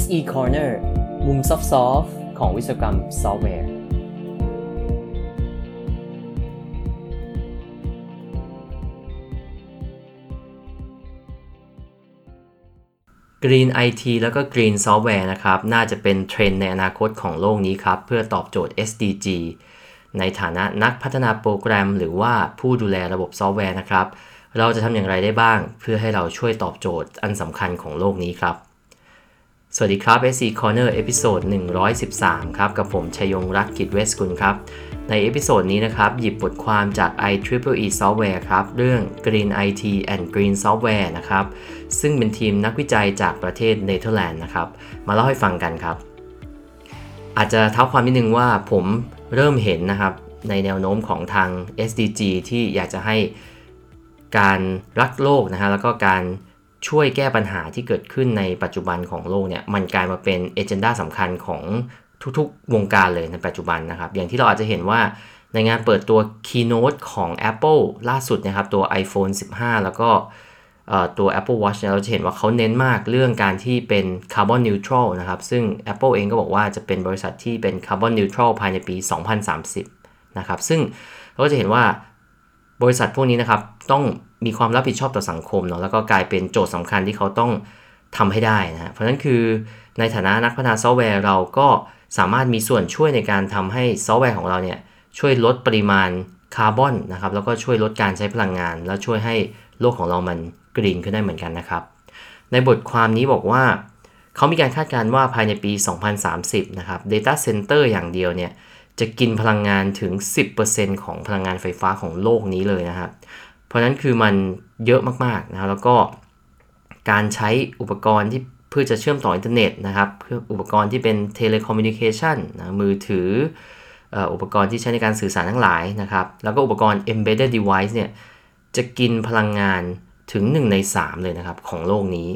SE Corner มุมซอฟต์ของวิศวกรรมซอฟต์แวร์ Green IT แล้วก็ Green Software นะครับ น่าจะเป็นเทรนด์ในอนาคตของโลกนี้ครับ เพื่อตอบโจทย์ SDG ในฐานะนักพัฒนาโปรแกรม หรือว่าผู้ดูแลระบบซอฟต์แวร์นะครับ เราจะทำอย่างไรได้บ้าง เพื่อให้เราช่วยตอบโจทย์อันสำคัญของโลกนี้ครับ สวัสดีครับ SE Corner episode 113 ครับ กับผมชัยยงรักกิจเวสกุลครับ ใน episode นี้นะครับ หยิบบทความจาก IEEE Software ครับ เรื่อง Green IT and Green Software นะครับ ซึ่งเป็นทีมนักวิจัยจากประเทศเนเธอร์แลนด์นะครับ มาเล่าให้ฟังกันครับ อาจจะเท้าความนิดนึงว่าผมเริ่มเห็นนะครับ ในแนวโน้มของทาง SDG ที่อยากจะให้การรักโลกนะฮะแล้วก็การ ช่วยแก้ปัญหาที่เกิดขึ้นในปัจจุบันของโลกเนี่ยมันกลายมาเป็นเอเจนดาสำคัญของทุกๆ วงการเลยในปัจจุบันนะครับ อย่างที่เราอาจจะเห็นว่าในงานเปิดตัว Keynote ของ Apple ล่าสุดนะครับ ตัว iPhone 15 แล้วก็ตัว Apple Watch เนี่ยเราจะเห็นว่าเขาเน้นมากเรื่องการที่เป็น Carbon Neutral นะครับ ซึ่ง Apple เองก็บอกว่าจะเป็นบริษัทที่เป็น Carbon Neutral ภายในปี 2030 นะครับ ซึ่งเราก็จะเห็นว่า บริษัทพวกนี้นะครับต้องมีความรับผิดชอบต่อสังคมเนาะแล้วก็กลายเป็นโจทย์สำคัญที่เขาต้องทำให้ได้นะเพราะฉะนั้นคือในฐานะนักพัฒนาซอฟต์แวร์เราก็สามารถมีส่วนช่วยในการทำให้ซอฟต์แวร์ของเราเนี่ยช่วยลดปริมาณคาร์บอนนะครับแล้วก็ช่วยลดการใช้พลังงาน แล้วช่วยให้โลกของเรามัน green ขึ้นได้เหมือนกันนะครับ ในบทความนี้บอกว่า เขามีการคาดการณ์ว่าภายในปี 2030 นะครับ Data Center อย่างเดียวเนี่ย จะกินพลังงานถึง 10%ของพลังงานไฟฟ้าของโลกนี้เลยนะครับ เพราะนั้นคือมันเยอะมากๆนะครับแล้วก็การใช้อุปกรณ์ที่เพื่อจะเชื่อมต่ออินเทอร์เน็ตนะครับเพื่ออุปกรณ์ที่เป็น telecommunication นะมือถืออุปกรณ์ที่ใช้ในการสื่อสารทั้งหลายนะครับ แล้วก็อุปกรณ์ embedded device เนี่ยจะกินพลังงานถึง 1 ใน 3 เลยนะครับ ของโลกนี้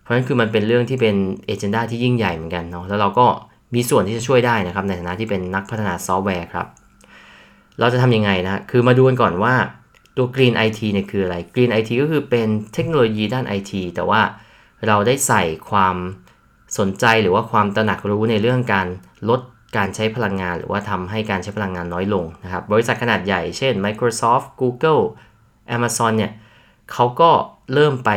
เพราะฉะนั้นคือมันเป็นเรื่องที่เป็นagenda ที่ยิ่งใหญ่เหมือนกันเนาะแล้วเราก็ มีส่วนที่จะช่วยได้นะครับ ในฐานะที่เป็นนักพัฒนาซอฟต์แวร์ครับ เราจะทำยังไงนะคือมาดูกันก่อนว่าตัว Green IT เนี่ยคืออะไร Green IT ก็คือเป็นเทคโนโลยีด้าน IT แต่ว่าเราได้ใส่ความสนใจหรือว่าความตระหนักรู้ในเรื่องการลดการใช้พลังงาน หรือว่าทำให้การใช้พลังงานน้อยลงนะครับ บริษัทขนาดใหญ่เช่น Microsoft Google Amazon เนี่ยเขาก็เริ่มไป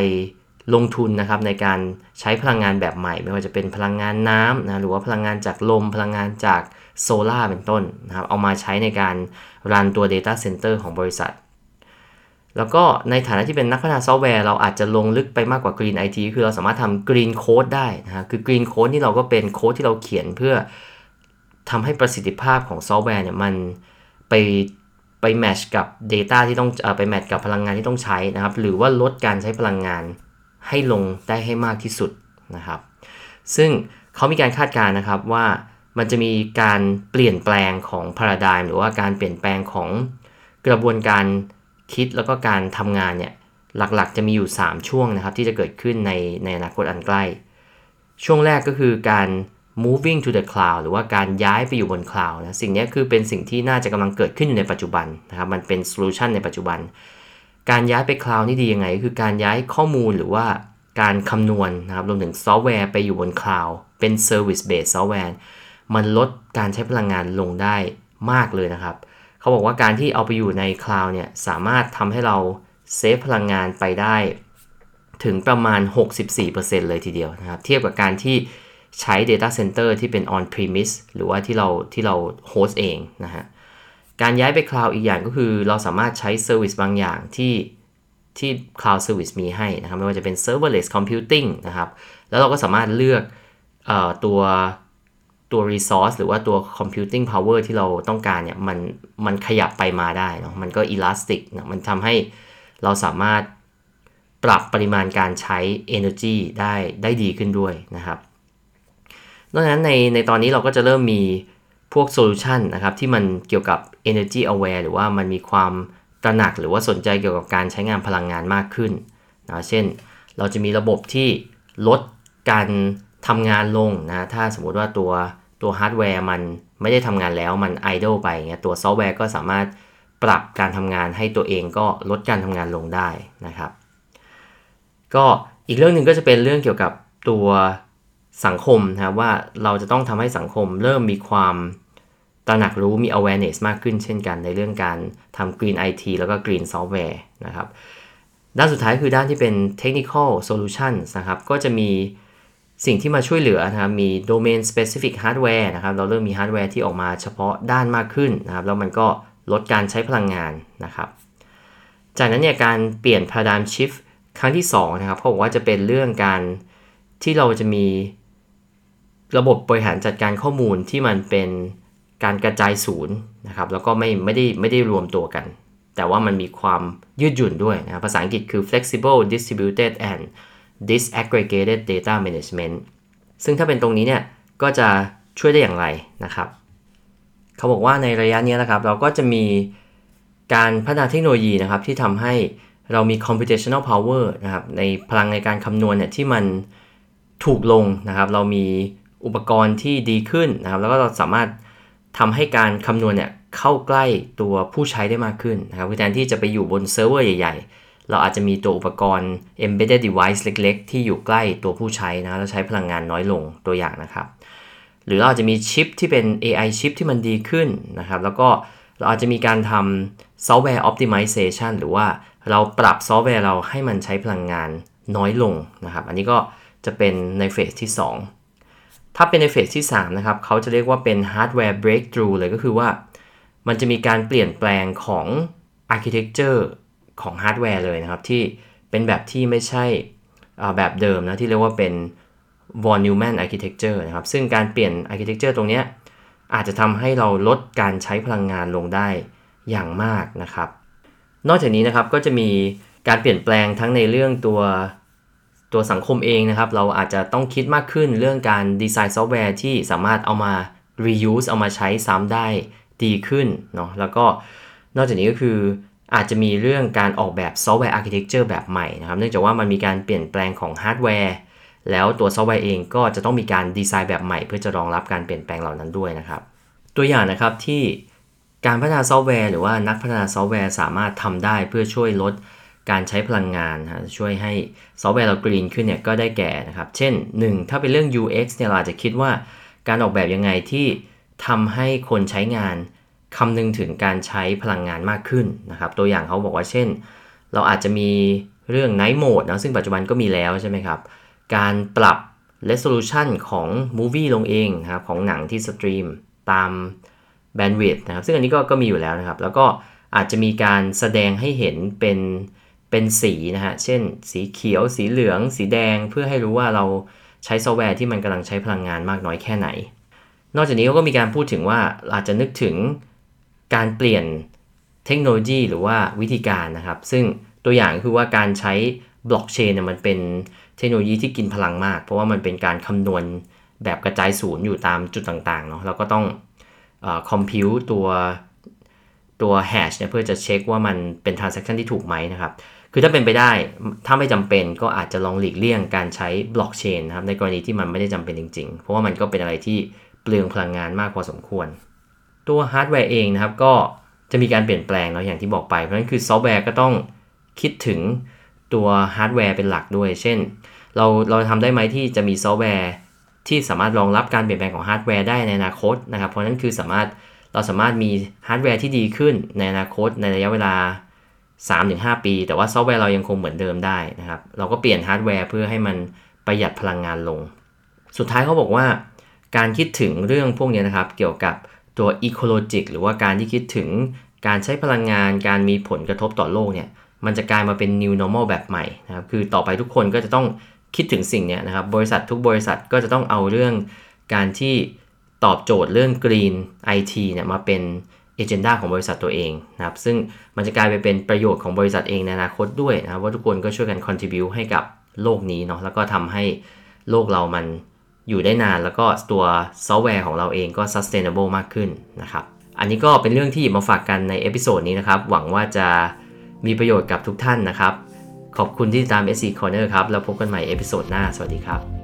ลงทุนนะครับในการใช้พลังงานแบบใหม่ ไม่ว่าจะเป็นพลังงานน้ำนะหรือว่าพลังงานจากลม พลังงานจากโซลา่าเป็นต้นนะครับเอามาใช้ในการ run ตัว Data Center ของบริษัท แล้วก็ในฐานะที่เป็นนักพัฒนาซอฟต์แวร์ เราอาจจะลงลึกไปมากกว่า Green IT คือเราสามารถทำ Green Code ได้นะคคือ Green Code นี่เราก็เป็นโค้ดที่เราเขียนเพื่อทำให้ประสิทธิภาพของซอฟต์แวร์เนี่ยมันไปไปแมชกับ Data ที่ต้องไปแมทกับพลังงานที่ต้องใช้นะครับหรือว่าลดการใช้พลังงาน ให้ลงได้ให้มากที่สุดนะครับ ซึ่งเขามีการคาดการณ์นะครับว่ามันจะมีการเปลี่ยนแปลงของพาราไดม์หรือว่าการเปลี่ยนแปลงของกระบวนการคิดแล้วก็การทำงานเนี่ยหลักๆ จะมีอยู่ 3 ช่วงนะครับ ที่จะเกิดขึ้นในในอนาคตอันใกล้ ช่วงแรกก็คือการ moving to the cloud หรือว่าการย้ายไปอยู่บนคลาวด์นะสิ่งนี้คือเป็นสิ่งที่น่าจะกำลังเกิดขึ้นอยู่ในปัจจุบันนะครับมันเป็น solution ในปัจจุบัน การย้ายไปคลาวด์นี่ดียังไง คือการย้ายข้อมูลหรือว่าการคำนวณนนะครับรวมถึงซอฟต์แวร์ไปอยู่บนคลาวด์เป็น Service Based Software มันลดการใช้พลังงานลงได้มากเลยนะครับ เขาบอกว่าการที่เอาไปอยู่ในคลาวด์เนี่ยสามารถทำให้เรา save พลังงานไปได้ถึงประมาณ 64%เลยทีเดียวนะครับ เทียบกับการที่ใช้ Data Center ที่เป็น on premise หรือว่าที่เราที่เรา host เองนะฮะ การย้ายไปคลาวด์อีกอย่างก็คือ เราสามารถใช้ service บางอย่างที่ที่ Cloud Service มีให้นะครับ ไม่ว่าจะเป็น Serverless Computing นะครับ แล้วเราก็สามารถเลือกอตัวตัว resource หรือว่าตัว computing power ที่เราต้องการเนี่ยมันมันขยับไปมาได้เนาะมันก็ elastic นะมันทำให้เราสามารถปรับปริมาณการใช้ energy ได้ได้ดีขึ้นด้วยนะครับดังนั้นในในตอนนี้เราก็จะเริ่มมี พวก solution นะครับที่มันเกี่ยวกับ energy aware หรือว่ามันมีความตระหนักหรือว่าสนใจเกี่ยวกับการใช้งานพลังงานมากขึ้นนะเช่น เราจะมีระบบที่ลดการทำงานลงนะถ้าสมมติว่าตัวตัวฮาร์ดแวร์มันไม่ได้ทำงานแล้วมัน idle ไปเงี้ยตัวซอฟต์แวร์ก็สามารถปรับการทำงานให้ตัวเองก็ลดการทำงานลงได้นะครับ ก็อีกเรื่องหนึ่งก็จะเป็นเรื่องเกี่ยวกับตัว สังคมนะครับว่าเราจะต้องทำให้สังคมเริ่มมีความตระหนักรู้มี awareness มากขึ้นเช่นกันในเรื่องการทำ green IT แล้วก็ green software นะครับด้านสุดท้ายคือด้านที่เป็น technical solutions นะครับ ก็จะมีสิ่งที่มาช่วยเหลือนะครับ มี domain specific hardware นะครับ เราเริ่มมีฮาร์ดแวร์ที่ออกมาเฉพาะด้านมากขึ้นนะครับ แล้วมันก็ลดการใช้พลังงานนะครับ จากนั้นเนี่ยการเปลี่ยน paradigm shift ครั้งที่2นะครับเขาบอกว่าจะเป็นเรื่องการที่เราจะมี ระบบบริหารจัดการข้อมูลที่มันเป็นการกระจายศูนย์นะครับแล้วก็ไม่ไม่ได้ไม่ได้รวมตัวกัน แต่ว่ามันมีความยืดหยุ่นด้วยนะภาษาอังกฤษคือ flexible distributed and disaggregated data management ซึ่งถ้าเป็นตรงนี้เนี่ยก็จะช่วยได้อย่างไรนะครับ เขาบอกว่าในระยะนี้นะครับ เราก็จะมีการพัฒนาเทคโนโลยีนะครับ ที่ทำให้เรามี computational power นะครับในพลังในการคำนวณเนี่ยที่มันถูกลงนะครับ เรามี อุปกรณ์ที่ดีขึ้นนะครับ แล้วก็เราสามารถทำให้การคำนวณเนี่ยเข้าใกล้ตัวผู้ใช้ได้มากขึ้นนะครับแทนที่จะไปอยู่บนเซิร์ฟเวอร์ใหญ่ๆ เราอาจจะมีตัวอุปกรณ์ embedded device เล็ก ๆ ที่อยู่ใกล้ตัวผู้ใช้นะแล้วใช้พลังงานน้อยลงตัวอย่างนะครับ หรือเราอาจจะมีชิปที่เป็น AI ชิปที่มันดีขึ้นนะครับ แล้วก็เราอาจจะมีการทำ software optimization หรือว่าเราปรับซอฟต์แวร์เราให้มันใช้พลังงานน้อยลงนะครับ อันนี้ก็จะเป็นใน phase ที่ 2 ถ้าเป็นใน phase ที่ 3 นะครับ เขาจะเรียกว่าเป็น hardware breakthrough เลยก็คือว่า มันจะมีการเปลี่ยนแปลงของ architecture ของฮาร์ดแวร์เลยนะครับ ที่เป็นแบบที่ไม่ใช่แบบเดิมนะ ที่เรียกว่าเป็น von Neumann architecture นะครับ ซึ่งการเปลี่ยน architecture ตรงนี้อาจจะทำให้เราลดการใช้พลังงานลงได้อย่างมากนะครับ นอกจากนี้นะครับก็จะมีการเปลี่ยนแปลงทั้งในเรื่องตัว ตัวสังคมเองนะครับ เราอาจจะต้องคิดมากขึ้นเรื่องการดีไซน์ซอฟต์แวร์ที่สามารถเอามา reuse เอามาใช้ซ้ำได้ดีขึ้นเนาะแล้วก็นอกจากนี้ก็คืออาจจะมีเรื่องการออกแบบซอฟต์แวร์ architecture แบบใหม่นะครับ เนื่องจากว่ามันมีการเปลี่ยนแปลงของฮาร์ดแวร์แล้วตัวซอฟต์แวร์เองก็จะต้องมีการดีไซน์แบบใหม่ เพื่อจะรองรับการเปลี่ยนแปลงเหล่านั้นด้วยนะครับ ตัวอย่างนะครับที่การพัฒนาซอฟต์แวร์หรือว่านักพัฒนาซอฟต์แวร์สามารถทำได้เพื่อช่วยลด การใช้พลังงานนะช่วยให้ซอฟต์แวร์เรา green ขึ้นเนี่ยก็ได้แก่นะครับ เช่น 1 ถ้าเป็นเรื่อง UX เนี่ยเราอาจจะคิดว่าการออกแบบยังไงที่ทำให้คนใช้งานคำนึงถึงการใช้พลังงานมากขึ้นนะครับ ตัวอย่างเขาบอกว่าเช่น เราอาจจะมีเรื่อง Night Mode นะซึ่งปัจจุบันก็มีแล้วใช่ไหมครับ การปรับ resolution ของ movie ลงเองนะครับของหนังที่สตรีมตาม bandwidth นะครับ ซึ่งอันนี้ก็ก็มีอยู่แล้วนะครับ แล้วก็อาจจะมีการแสดงให้เห็นเป็น เป็นสีนะฮะ เช่น สีเขียว สีเหลือง สีแดง เพื่อให้รู้ว่าเราใช้ซอฟต์แวร์ที่มันกำลังใช้พลังงานมากน้อยแค่ไหน นอกจากนี้ก็มีการพูดถึงว่าอาจจะนึกถึงการเปลี่ยนเทคโนโลยีหรือว่าวิธีการนะครับ ซึ่งตัวอย่างคือว่าการใช้บล็อกเชนเนี่ยมันเป็นเทคโนโลยีที่กินพลังมาก เพราะว่ามันเป็นการคำนวณแบบกระจายศูนย์อยู่ตามจุดต่างๆเนาะแล้วก็ต้องคอมพิวตัวตัว hash เนี่ยเพื่อจะเช็คว่ามันเป็น transaction ที่ถูกไหมนะครับ คือถ้าเป็นไปได้ถ้าไม่จำเป็นก็อาจจะลองหลีกเลี่ยงการใช้บล็อกเชนนะครับในกรณีที่มันไม่ได้จำเป็นจริงๆ เพราะว่ามันก็เป็นอะไรที่เปลืองพลังงานมากพอสมควร ตัวฮาร์ดแวร์เองนะครับก็จะมีการเปลี่ยนแปลงเนาะอย่างที่บอกไป เพราะฉะนั้นคือซอฟต์แวร์ก็ต้องคิดถึงตัวฮาร์ดแวร์เป็นหลักด้วย เช่น เราเราทำได้ไหมที่จะมีซอฟต์แวร์ที่สามารถรองรับการเปลี่ยนแปลงของฮาร์ดแวร์ได้ในอนาคตนะครับ เพราะนั้นคือสามารถเราสามารถมีฮาร์ดแวร์ที่ดีขึ้นในอนาคตในระยะเวลา 3-5 ปี แต่ว่าซอฟต์แวร์เรายังคงเหมือนเดิมได้นะครับ เราก็เปลี่ยนฮาร์ดแวร์เพื่อให้มันประหยัดพลังงานลง สุดท้ายเขาบอกว่าการคิดถึงเรื่องพวกนี้นะครับ เกี่ยวกับตัว ecologic หรือว่าการที่คิดถึงการใช้พลังงาน การมีผลกระทบต่อโลกเนี่ย มันจะกลายมาเป็น new normal แบบใหม่นะครับ คือต่อไปทุกคนก็จะต้องคิดถึงสิ่งนี้นะครับ บริษัททุกบริษัทก็จะต้องเอาเรื่องการที่ตอบโจทย์เรื่อง green IT เนี่ยมาเป็น agenda ของบริษัทตัวเองนะครับซึ่งมันจะกลายไปเป็นประโยชน์ของบริษัทเองในอนาคตด้วยนะครับว่าทุกคนก็ช่วยกัน contribute ให้กับโลกนี้เนาะแล้วก็ทำให้โลกเรามันอยู่ได้นาน แล้วก็ตัวซอฟต์แวร์ของเราเองก็ sustainable มากขึ้นนะครับอันนี้ก็เป็นเรื่องที่มาฝากกันใน episode นี้นะครับหวังว่าจะมีประโยชน์กับทุกท่านนะครับ ขอบคุณที่ตาม SC Corner ครับแล้วพบกันใหม่ episode หน้าสวัสดีครับ